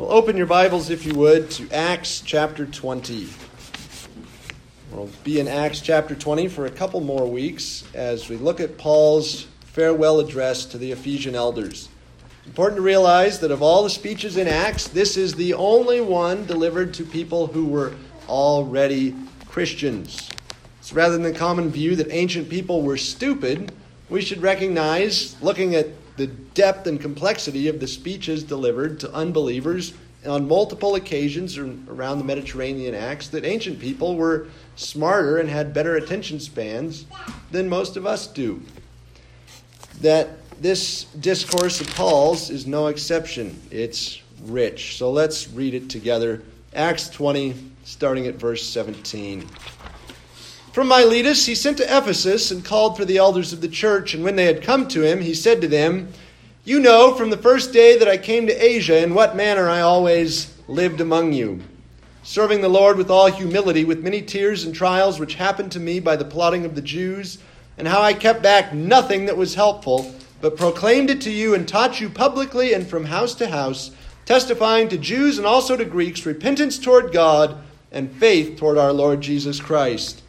Well, open your Bibles, if you would, to Acts chapter 20. We'll be in Acts chapter 20 for a couple more weeks as we look at Paul's farewell address to the Ephesian elders. Important to realize that of all the speeches in Acts, this is the only one delivered to people who were already Christians. So rather than the common view that ancient people were stupid, we should recognize, looking at the depth and complexity of the speeches delivered to unbelievers on multiple occasions around the Mediterranean Acts that ancient people were smarter and had better attention spans than most of us do. That this discourse of Paul's is no exception. It's rich. So let's read it together. Acts 20, starting at verse 17. From Miletus he sent to Ephesus and called for the elders of the church. And when they had come to him, he said to them, You know from the first day that I came to Asia in what manner I always lived among you, serving the Lord with all humility, with many tears and trials which happened to me by the plotting of the Jews, and how I kept back nothing that was helpful, but proclaimed it to you and taught you publicly and from house to house, testifying to Jews and also to Greeks repentance toward God and faith toward our Lord Jesus Christ.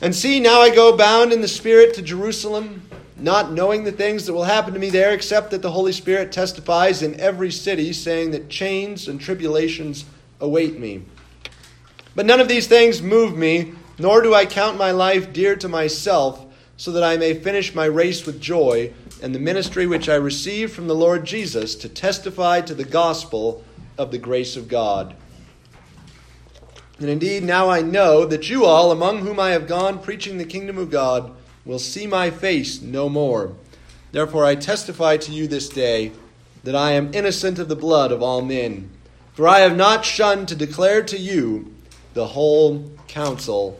And see, now I go bound in the Spirit to Jerusalem, not knowing the things that will happen to me there, except that the Holy Spirit testifies in every city, saying that chains and tribulations await me. But none of these things move me, nor do I count my life dear to myself, so that I may finish my race with joy and the ministry which I received from the Lord Jesus to testify to the gospel of the grace of God. And indeed, now I know that you all, among whom I have gone preaching the kingdom of God, will see my face no more. Therefore, I testify to you this day that I am innocent of the blood of all men. For I have not shunned to declare to you the whole counsel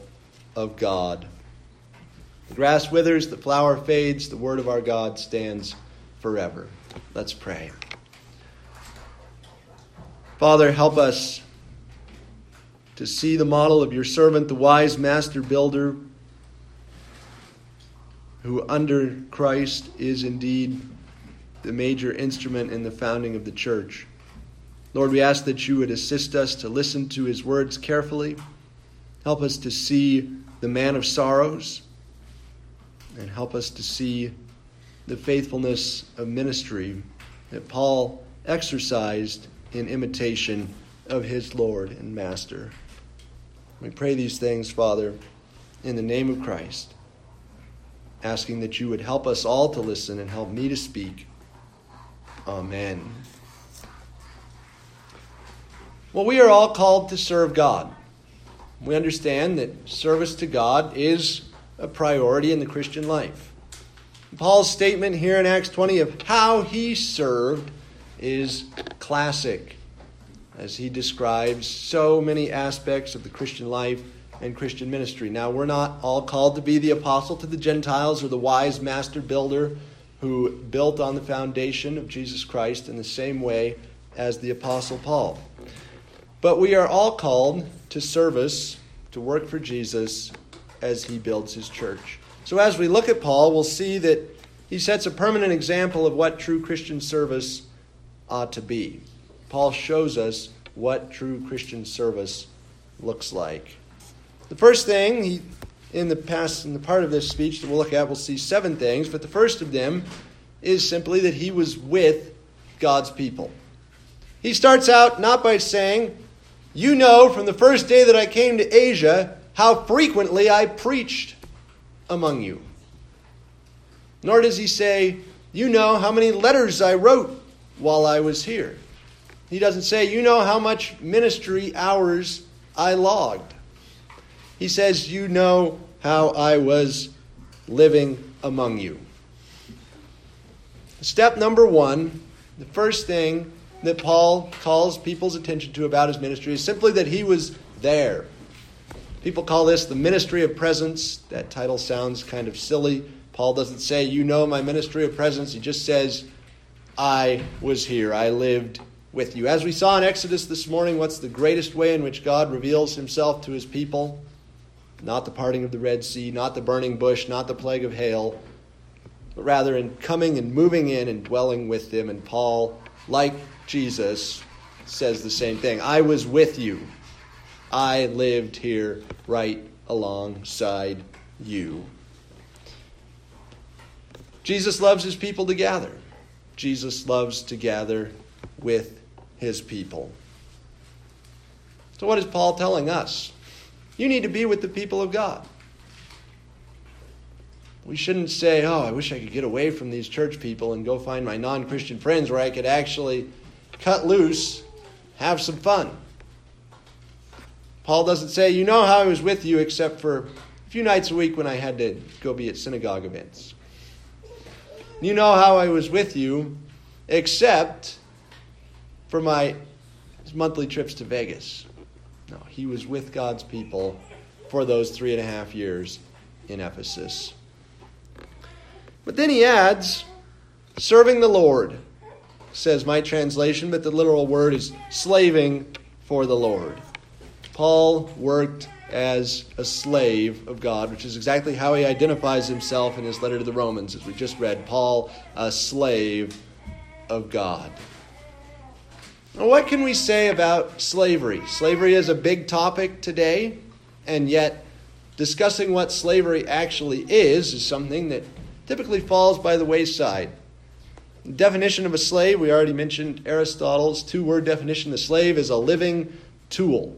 of God. The grass withers, the flower fades, the word of our God stands forever. Let's pray. Father, help us to see the model of your servant, the wise master builder, who under Christ is indeed the major instrument in the founding of the church. Lord, we ask that you would assist us to listen to his words carefully. Help us to see the man of sorrows, and help us to see the faithfulness of ministry that Paul exercised in imitation of his Lord and Master. We pray these things, Father, in the name of Christ, asking that you would help us all to listen and help me to speak. Amen. Well, we are all called to serve God. We understand that service to God is a priority in the Christian life. Paul's statement here in Acts 20 of how he served is classic as he describes so many aspects of the Christian life and Christian ministry. Now, we're not all called to be the apostle to the Gentiles or the wise master builder who built on the foundation of Jesus Christ in the same way as the apostle Paul. But we are all called to service, to work for Jesus as he builds his church. So, as we look at Paul, we'll see that he sets a permanent example of what true Christian service ought to be. Paul shows us what true Christian service looks like. The first thing he in the past in the part of this speech that we'll look at, we'll see seven things, but the first of them is simply that he was with God's people. He starts out not by saying, You know from the first day that I came to Asia how frequently I preached among you. Nor does he say, You know how many letters I wrote while I was here. He doesn't say, You know how much ministry hours I logged. He says, You know how I was living among you. Step number one, the first thing that Paul calls people's attention to about his ministry is simply that he was there. People call this the ministry of presence. That title sounds kind of silly. Paul doesn't say, You know my ministry of presence. He just says, I was here. I lived with you. As we saw in Exodus this morning, what's the greatest way in which God reveals himself to his people? Not the parting of the Red Sea, not the burning bush, not the plague of hail, but rather in coming and moving in and dwelling with them. And Paul, like Jesus, says the same thing. I was with you. I lived here right alongside you. Jesus loves his people to gather. Jesus loves to gather with his people. So, what is Paul telling us? You need to be with the people of God. We shouldn't say, oh, I wish I could get away from these church people and go find my non Christian friends where I could actually cut loose, have some fun. Paul doesn't say, you know how I was with you except for a few nights a week when I had to go be at synagogue events. You know how I was with you except for my monthly trips to Vegas. No, he was with God's people for those three and a half years in Ephesus. But then he adds, serving the Lord, says my translation, but the literal word is slaving for the Lord. Paul worked as a slave of God, which is exactly how he identifies himself in his letter to the Romans, as we just read. Paul, a slave of God. What can we say about slavery? Slavery is a big topic today, and yet discussing what slavery actually is is something that typically falls by the wayside. Definition of a slave, we already mentioned Aristotle's two word definition. The slave is a living tool.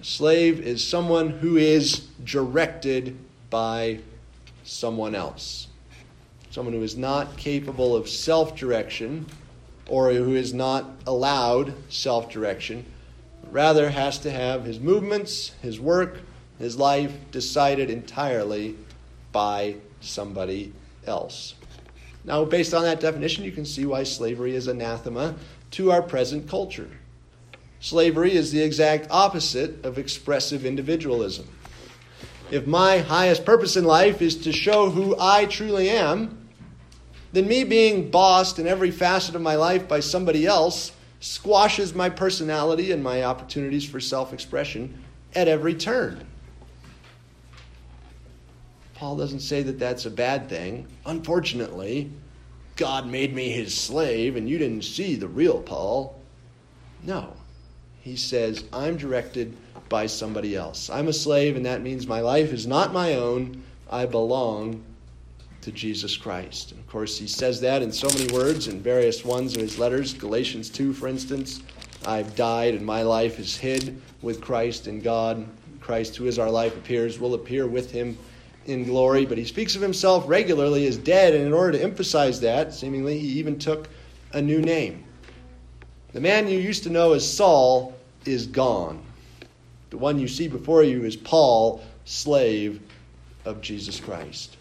A slave is someone who is directed by someone else. Someone who is not capable of self direction or who is not allowed self direction, rather has to have his movements, his work, his life decided entirely by somebody else. Now, based on that definition, you can see why slavery is anathema to our present culture. Slavery is the exact opposite of expressive individualism. If my highest purpose in life is to show who I truly am, then me being bossed in every facet of my life by somebody else squashes my personality and my opportunities for self expression at every turn. Paul doesn't say that that's a bad thing. Unfortunately, God made me his slave and you didn't see the real Paul. No. He says, I'm directed by somebody else. I'm a slave, and that means my life is not my own. I belong to Jesus Christ. And of course, he says that in so many words in various ones of his letters. Galatians 2, for instance, I've died, and my life is hid with Christ in God. Christ, who is our life, appears, will appear with him in glory, but he speaks of himself regularly as dead, and in order to emphasize that, seemingly, he even took a new name. The man you used to know as Saul is gone. The one you see before you is Paul, slave of Jesus Christ.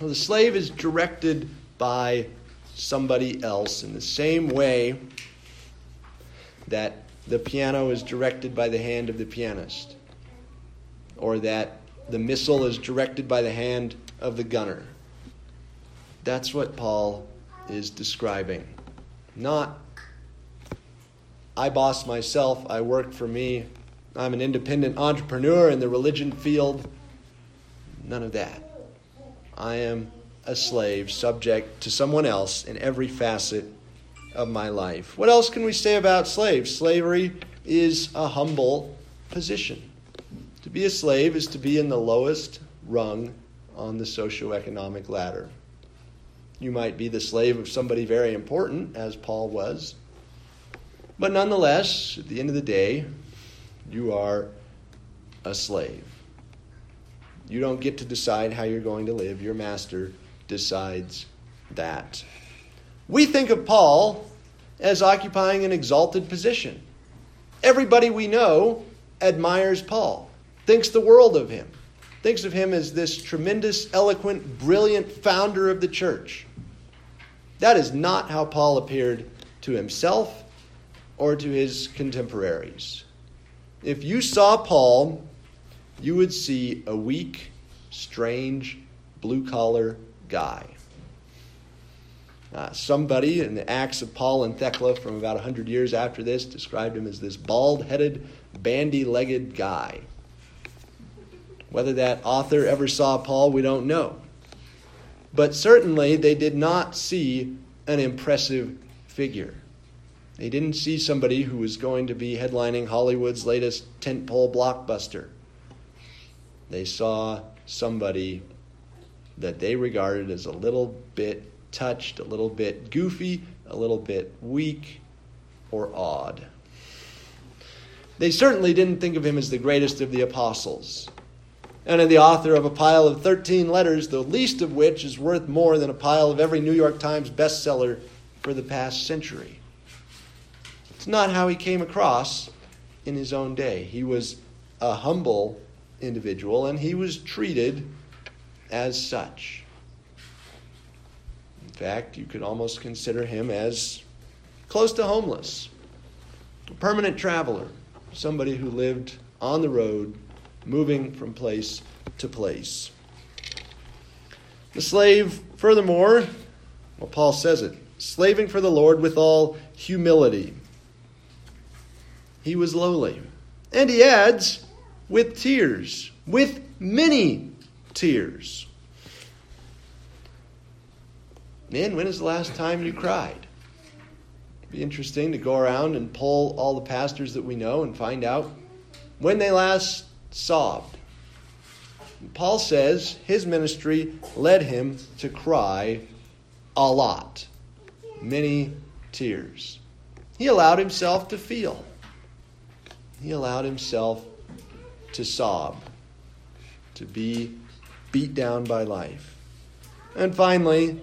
Well, the slave is directed by somebody else in the same way that the piano is directed by the hand of the pianist, or that the missile is directed by the hand of the gunner. That's what Paul is describing. Not, I boss myself, I work for me, I'm an independent entrepreneur in the religion field. None of that. I am a slave, subject to someone else in every facet of my life. What else can we say about slaves? Slavery is a humble position. To be a slave is to be in the lowest rung on the socioeconomic ladder. You might be the slave of somebody very important, as Paul was. But nonetheless, at the end of the day, you are a slave. You don't get to decide how you're going to live, your master decides that. We think of Paul as occupying an exalted position. Everybody we know admires Paul thinks the world of him, thinks of him as this tremendous, eloquent, brilliant founder of the church. That is not how Paul appeared to himself or to his contemporaries. If you saw Paul, you would see a weak, strange, blue collar guy. Uh, somebody in the Acts of Paul and Thecla from about 100 years after this described him as this bald headed, bandy legged guy. Whether that author ever saw Paul, we don't know. But certainly they did not see an impressive figure. They didn't see somebody who was going to be headlining Hollywood's latest tentpole blockbuster. They saw somebody that they regarded as a little bit touched, a little bit goofy, a little bit weak, or odd. They certainly didn't think of him as the greatest of the apostles. And the author of a pile of 13 letters, the least of which is worth more than a pile of every New York Times bestseller for the past century. It's not how he came across in his own day. He was a humble individual, and he was treated as such. In fact, you could almost consider him as close to homeless, a permanent traveler, somebody who lived on the road, moving from place to place. The slave, furthermore, well, Paul says it, slaving for the Lord with all humility. He was lowly. And he adds, with tears, with many tears. Man, when is the last time you cried? It'd be interesting to go around and poll all the pastors that we know and find out when they last sobbed. Paul says his ministry led him to cry a lot, many tears. He allowed himself to feel. He allowed himself to sob, to be beat down by life. And finally,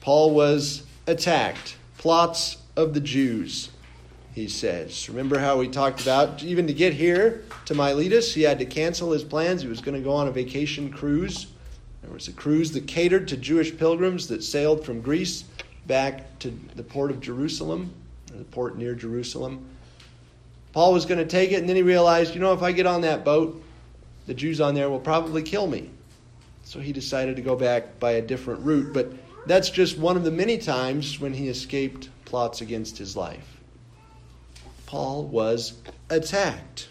Paul was attacked. Plots of the Jews, he says. Remember how we talked about, even to get here to Miletus, he had to cancel his plans. He was going to go on a vacation cruise. There was a cruise that catered to Jewish pilgrims that sailed from Greece back to the port of Jerusalem, the port near Jerusalem. Paul was going to take it, and then he realized, you know, if I get on that boat, the Jews on there will probably kill me. So he decided to go back by a different route. But that's just one of the many times when he escaped plots against his life. Paul was attacked.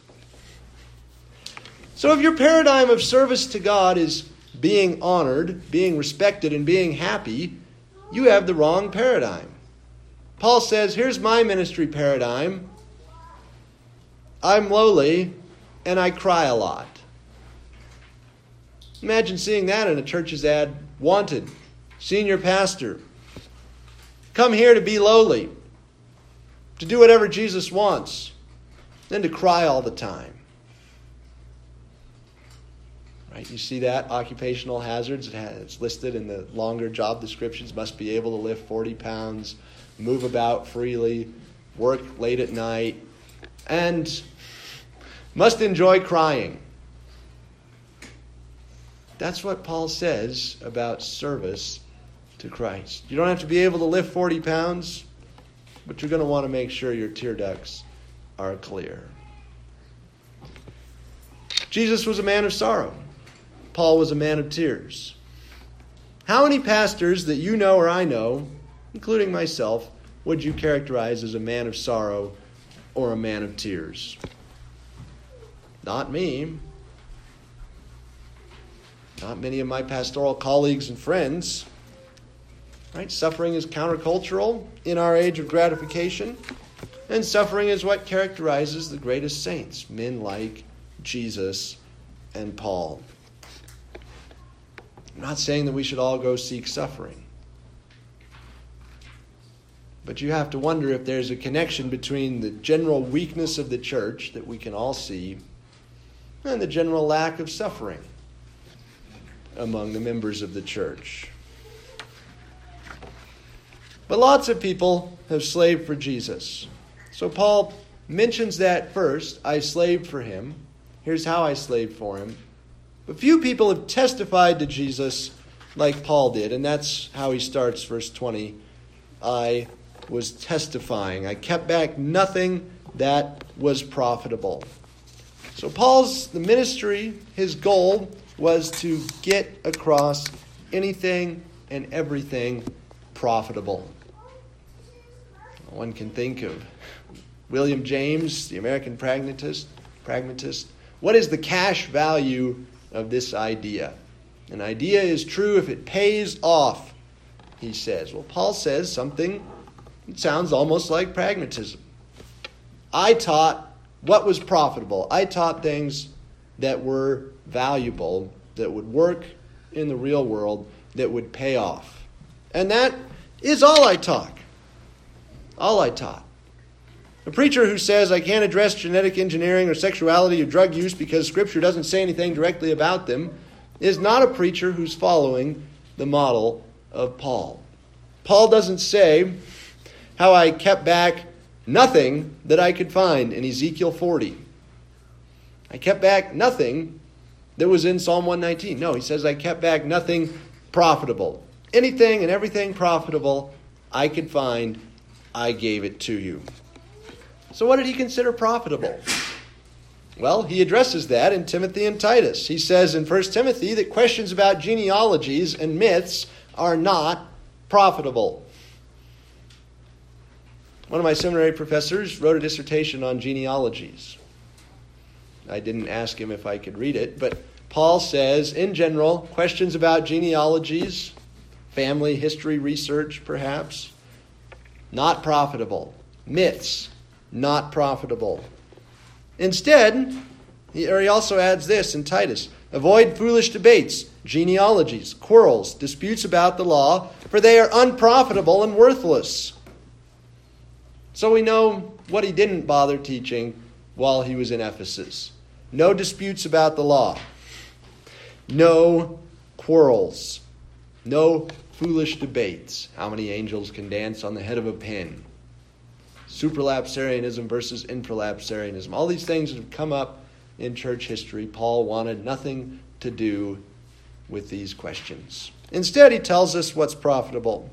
So if your paradigm of service to God is being honored, being respected, and being happy, you have the wrong paradigm. Paul says, Here's my ministry paradigm. I'm lowly and I cry a lot. Imagine seeing that in a church's ad wanted, senior pastor. Come here to be lowly, to do whatever Jesus wants, then to cry all the time. Right? You see that? Occupational hazards, it's listed in the longer job descriptions, must be able to lift 40 pounds, move about freely, work late at night, and must enjoy crying. That's what Paul says about service to Christ. You don't have to be able to lift 40 pounds, but you're going to want to make sure your tear ducts are clear. Jesus was a man of sorrow. Paul was a man of tears. How many pastors that you know or I know, including myself, would you characterize as a man of sorrow or a man of tears? Not me. Not many of my pastoral colleagues and friends. Right? Suffering is countercultural in our age of gratification, and suffering is what characterizes the greatest saints, men like Jesus and Paul. I'm not saying that we should all go seek suffering. But you have to wonder if there's a connection between the general weakness of the church that we can all see and the general lack of suffering among the members of the church. But lots of people have slaved for Jesus. So Paul mentions that first. I slaved for him. Here's how I slaved for him. But few people have testified to Jesus like Paul did, and that's how he starts verse 20. I was testifying. I kept back nothing that was profitable. So Paul's the ministry, his goal was to get across anything and everything profitable. One can think of William James, the American pragmatist. Pragmatist. What is the cash value of this idea? An idea is true if it pays off, he says. Well, Paul says something It sounds almost like pragmatism. I taught what was profitable. I taught things that were valuable, that would work in the real world, that would pay off. And that is all I taught. All I taught. A preacher who says, I can't address genetic engineering or sexuality or drug use because Scripture doesn't say anything directly about them, is not a preacher who's following the model of Paul. Paul doesn't say how I kept back nothing that I could find in Ezekiel 40. I kept back nothing that was in Psalm 119. No, he says I kept back nothing profitable. Anything and everything profitable I could find, I gave it to you. So, what did he consider profitable? Well, he addresses that in Timothy and Titus. He says in 1 Timothy that questions about genealogies and myths are not profitable. One of my seminary professors wrote a dissertation on genealogies. I didn't ask him if I could read it, but Paul says, in general, questions about genealogies, family history research perhaps, not profitable. Myths, not profitable. Instead, he, or he also adds this in Titus avoid foolish debates, genealogies, quarrels, disputes about the law, for they are unprofitable and worthless. So we know what he didn't bother teaching while he was in Ephesus. No disputes about the law. No quarrels. No foolish debates. How many angels can dance on the head of a pin? Superlapsarianism versus infralapsarianism. All these things have come up in church history. Paul wanted nothing to do with these questions. Instead, he tells us what's profitable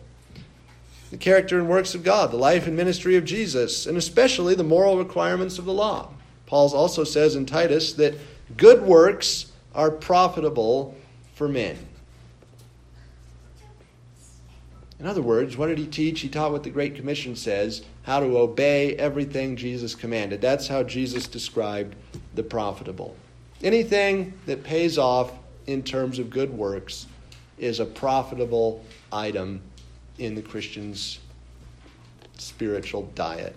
the character and works of God, the life and ministry of Jesus, and especially the moral requirements of the law. Paul also says in Titus that good works are profitable for men. In other words, what did he teach? He taught what the Great Commission says how to obey everything Jesus commanded. That's how Jesus described the profitable. Anything that pays off in terms of good works is a profitable item in the Christian's spiritual diet.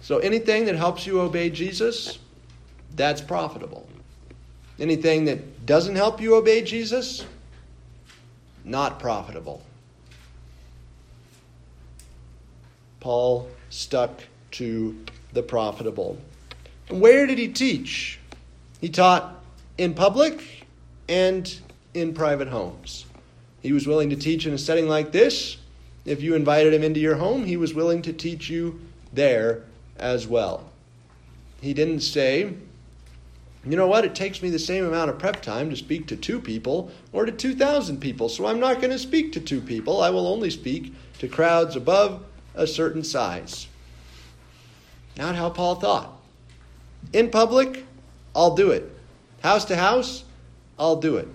So anything that helps you obey Jesus, that's profitable. Anything that doesn't help you obey Jesus, not profitable. Paul stuck to the profitable. Where did he teach? He taught in public and in private homes. He was willing to teach in a setting like this. If you invited him into your home, he was willing to teach you there as well. He didn't say, you know what, it takes me the same amount of prep time to speak to two people or to 2,000 people, so I'm not going to speak to two people. I will only speak to crowds above a certain size. Not how Paul thought. In public, I'll do it. House to house, I'll do it.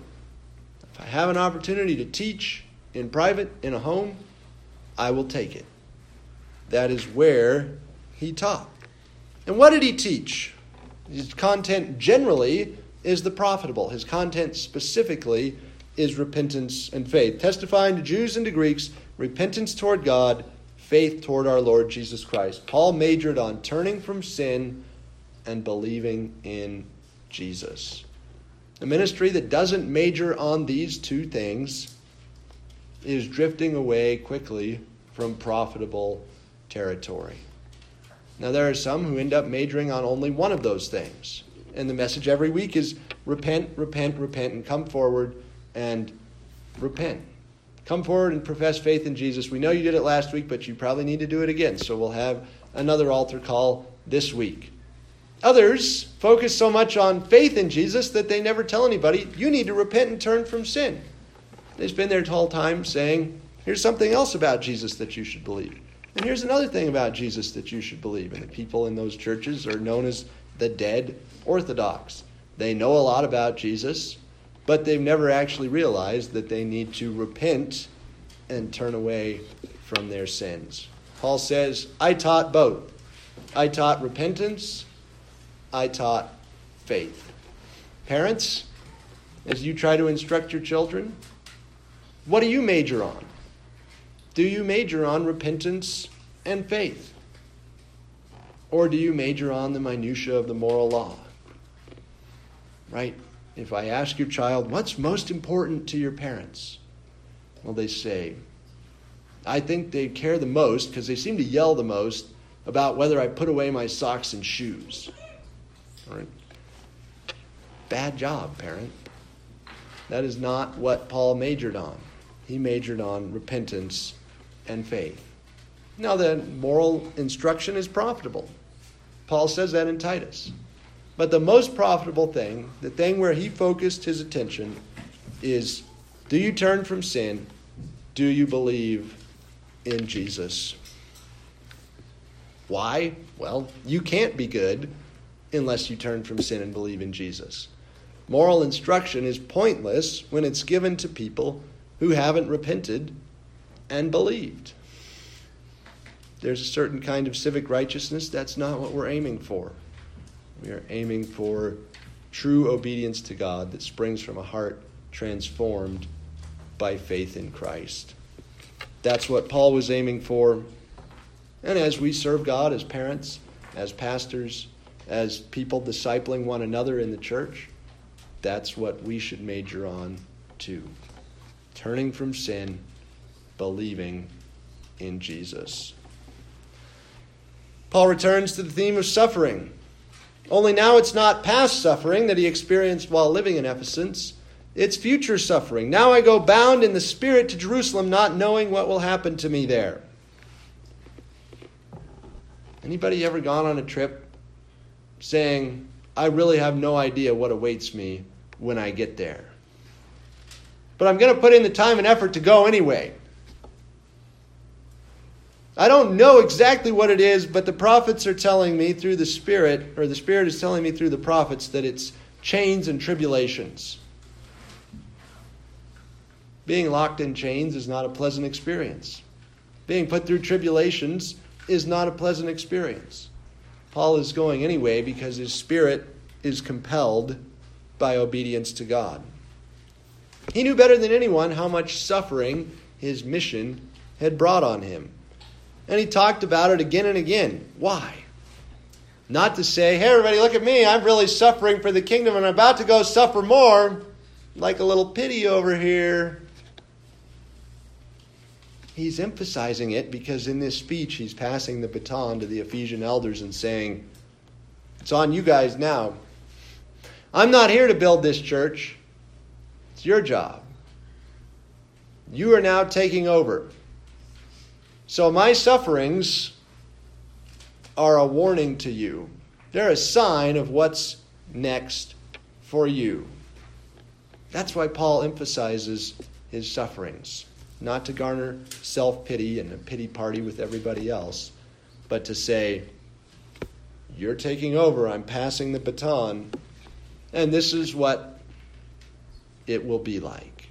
If I have an opportunity to teach in private, in a home, I will take it. That is where he taught. And what did he teach? His content generally is the profitable. His content specifically is repentance and faith, testifying to Jews and to Greeks repentance toward God, faith toward our Lord Jesus Christ. Paul majored on turning from sin and believing in Jesus. A ministry that doesn't major on these two things is drifting away quickly from profitable territory. Now, there are some who end up majoring on only one of those things. And the message every week is repent, repent, repent, and come forward and repent. Come forward and profess faith in Jesus. We know you did it last week, but you probably need to do it again. So we'll have another altar call this week. Others focus so much on faith in Jesus that they never tell anybody, you need to repent and turn from sin. They spend their whole time saying, here's something else about Jesus that you should believe. And here's another thing about Jesus that you should believe. And the people in those churches are known as the dead Orthodox. They know a lot about Jesus, but they've never actually realized that they need to repent and turn away from their sins. Paul says, I taught both. I taught repentance, I taught faith. Parents, as you try to instruct your children, what do you major on? Do you major on repentance and faith? Or do you major on the minutiae of the moral law? Right? If I ask your child, what's most important to your parents? Well, they say, I think they care the most because they seem to yell the most about whether I put away my socks and shoes. Right? Bad job, parent. That is not what Paul majored on. He majored on repentance and faith. Now, the moral instruction is profitable. Paul says that in Titus. But the most profitable thing, the thing where he focused his attention, is do you turn from sin? Do you believe in Jesus? Why? Well, you can't be good unless you turn from sin and believe in Jesus. Moral instruction is pointless when it's given to people who haven't repented and believed. There's a certain kind of civic righteousness. That's not what we're aiming for. We are aiming for true obedience to God that springs from a heart transformed by faith in Christ. That's what Paul was aiming for. And as we serve God as parents, as pastors, as people discipling one another in the church, that's what we should major on too. Turning from sin, believing in Jesus. Paul returns to the theme of suffering. Only now it's not past suffering that he experienced while living in Ephesus. It's future suffering. Now I go bound in the Spirit to Jerusalem, not knowing what will happen to me there. Anybody ever gone on a trip saying, I really have no idea what awaits me when I get there? But I'm going to put in the time and effort to go anyway. I don't know exactly what it is, but the prophets are telling me through the Spirit, or the Spirit is telling me through the prophets, that it's chains and tribulations. Being locked in chains is not a pleasant experience. Being put through tribulations is not a pleasant experience. Paul is going anyway because his spirit is compelled by obedience to God. He knew better than anyone how much suffering his mission had brought on him. And he talked about it again and again. Why? Not to say, hey, everybody, look at me. I'm really suffering for the kingdom and I'm about to go suffer more, like a little pity over here. He's emphasizing it because in this speech, he's passing the baton to the Ephesian elders and saying, It's on you guys now. I'm not here to build this church, it's your job. You are now taking over. So my sufferings are a warning to you. They're a sign of what's next for you. That's why Paul emphasizes his sufferings. Not to garner self pity and a pity party with everybody else, but to say, You're taking over, I'm passing the baton, and this is what it will be like.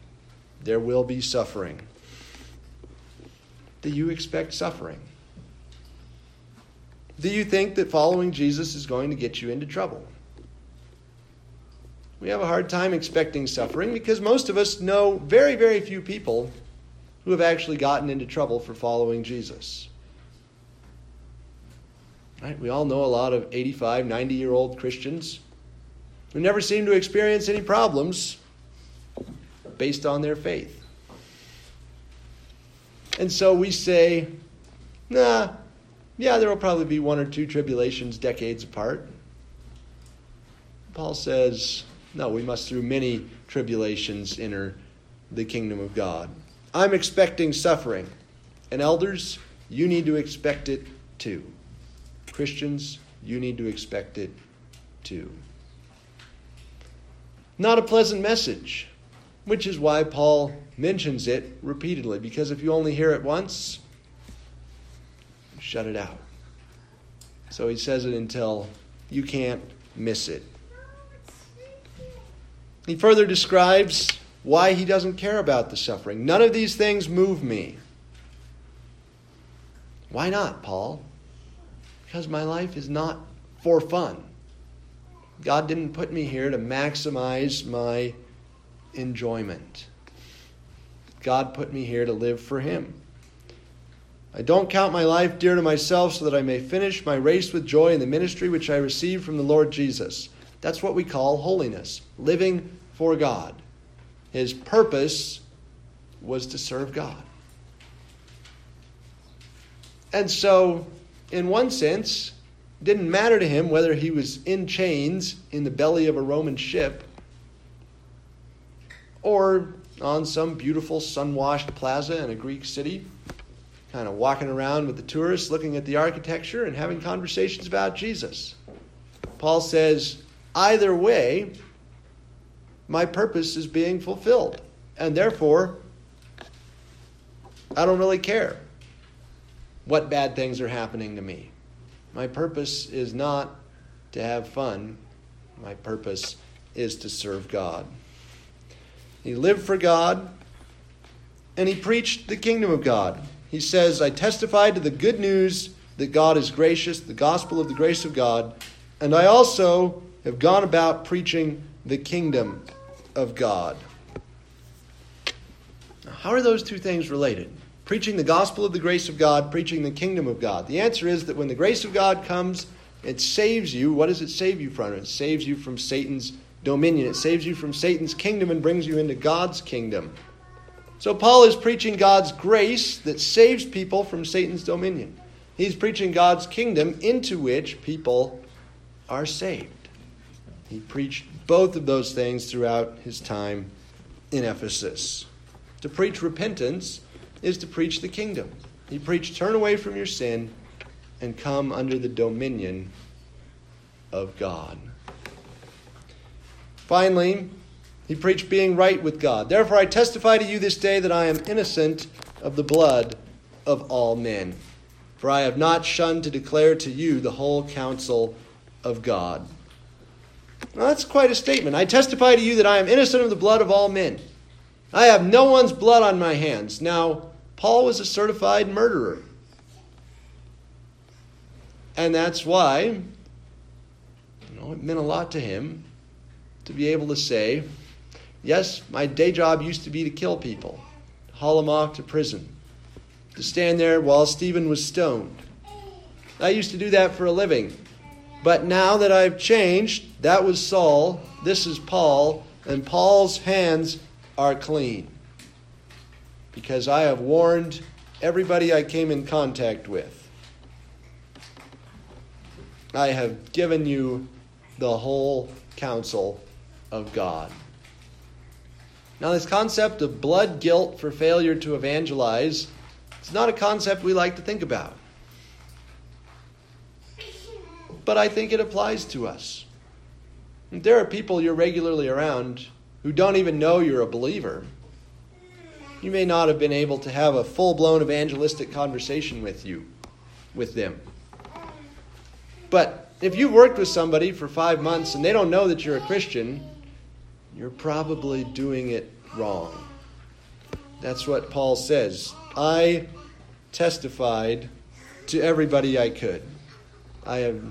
There will be suffering do you expect suffering? Do you think that following Jesus is going to get you into trouble? We have a hard time expecting suffering because most of us know very, very few people who have actually gotten into trouble for following Jesus. Right? We all know a lot of 85, 90 year old Christians who never seem to experience any problems based on their faith. And so we say, nah, yeah, there will probably be one or two tribulations decades apart. Paul says, no, we must through many tribulations enter the kingdom of God. I'm expecting suffering. And elders, you need to expect it too. Christians, you need to expect it too. Not a pleasant message which is why Paul mentions it repeatedly, because if you only hear it once, shut it out. So he says it until you can't miss it. He further describes why he doesn't care about the suffering. None of these things move me. Why not, Paul? Because my life is not for fun. God didn't put me here to maximize my enjoyment. God put me here to live for Him. I don't count my life dear to myself so that I may finish my race with joy in the ministry which I received from the Lord Jesus. That's what we call holiness, living for God. His purpose was to serve God. And so, in one sense, it didn't matter to him whether he was in chains in the belly of a Roman ship or on some beautiful sun washed plaza in a Greek city, kind of walking around with the tourists, looking at the architecture and having conversations about Jesus. Paul says, either way, my purpose is being fulfilled. And therefore, I don't really care what bad things are happening to me. My purpose is not to have fun, my purpose is to serve God. He lived for God and he preached the kingdom of God. He says, I testified to the good news that God is gracious, the gospel of the grace of God, and I also have gone about preaching the kingdom of God. Now, how are those two things related? Preaching the gospel of the grace of God, preaching the kingdom of God. The answer is that when the grace of God comes, it saves you. What does it save you from? It saves you from Satan's dominion. It saves you from Satan's kingdom and brings you into God's kingdom. So Paul is preaching God's grace that saves people from Satan's dominion. He's preaching God's kingdom into which people are saved. He preached both of those things throughout his time in Ephesus. To preach repentance is to preach the kingdom. He preached turn away from your sin and come under the dominion of God. Finally, he preached being right with God. Therefore, I testify to you this day that I am innocent of the blood of all men. For I have not shunned to declare to you the whole counsel of God. Well, that's quite a statement. I testify to you that I am innocent of the blood of all men. I have no one's blood on my hands. Now, Paul was a certified murderer. And that's why, you know, it meant a lot to him to be able to say, yes, my day job used to be to kill people, haul them off to prison, to stand there while Stephen was stoned. I used to do that for a living. But now that I've changed, that was Saul, this is Paul, and Paul's hands are clean. Because I have warned everybody I came in contact with. I have given you the whole counsel of God. Now, this concept of blood guilt for failure to evangelize is not a concept we like to think about. But I think it applies to us. There are people you're regularly around who don't even know you're a believer. You may not have been able to have a full blown evangelistic conversation with you, with them. But if you've worked with somebody for five months and they don't know that you're a Christian, you're probably doing it wrong. That's what Paul says. I testified to everybody I could. I have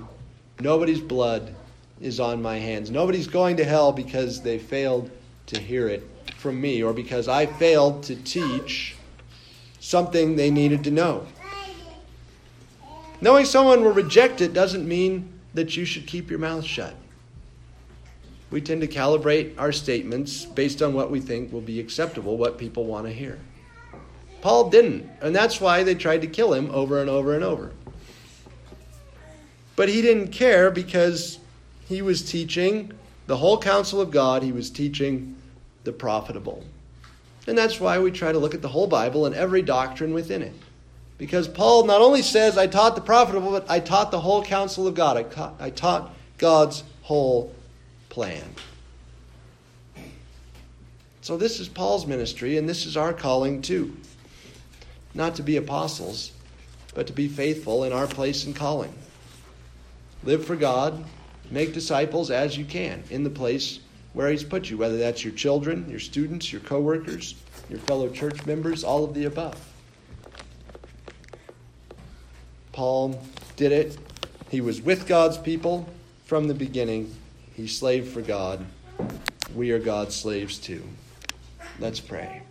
nobody's blood is on my hands. Nobody's going to hell because they failed to hear it from me or because I failed to teach something they needed to know. Knowing someone will reject it doesn't mean that you should keep your mouth shut we tend to calibrate our statements based on what we think will be acceptable, what people want to hear. Paul didn't, and that's why they tried to kill him over and over and over. But he didn't care because he was teaching the whole counsel of God, he was teaching the profitable. And that's why we try to look at the whole Bible and every doctrine within it. Because Paul not only says, I taught the profitable, but I taught the whole counsel of God. I, I taught God's whole plan. So, this is Paul's ministry, and this is our calling too. Not to be apostles, but to be faithful in our place and calling. Live for God, make disciples as you can in the place where He's put you, whether that's your children, your students, your coworkers, your fellow church members, all of the above. Paul did it. He was with God's people from the beginning he slaved for God. We are God's slaves too. Let's pray.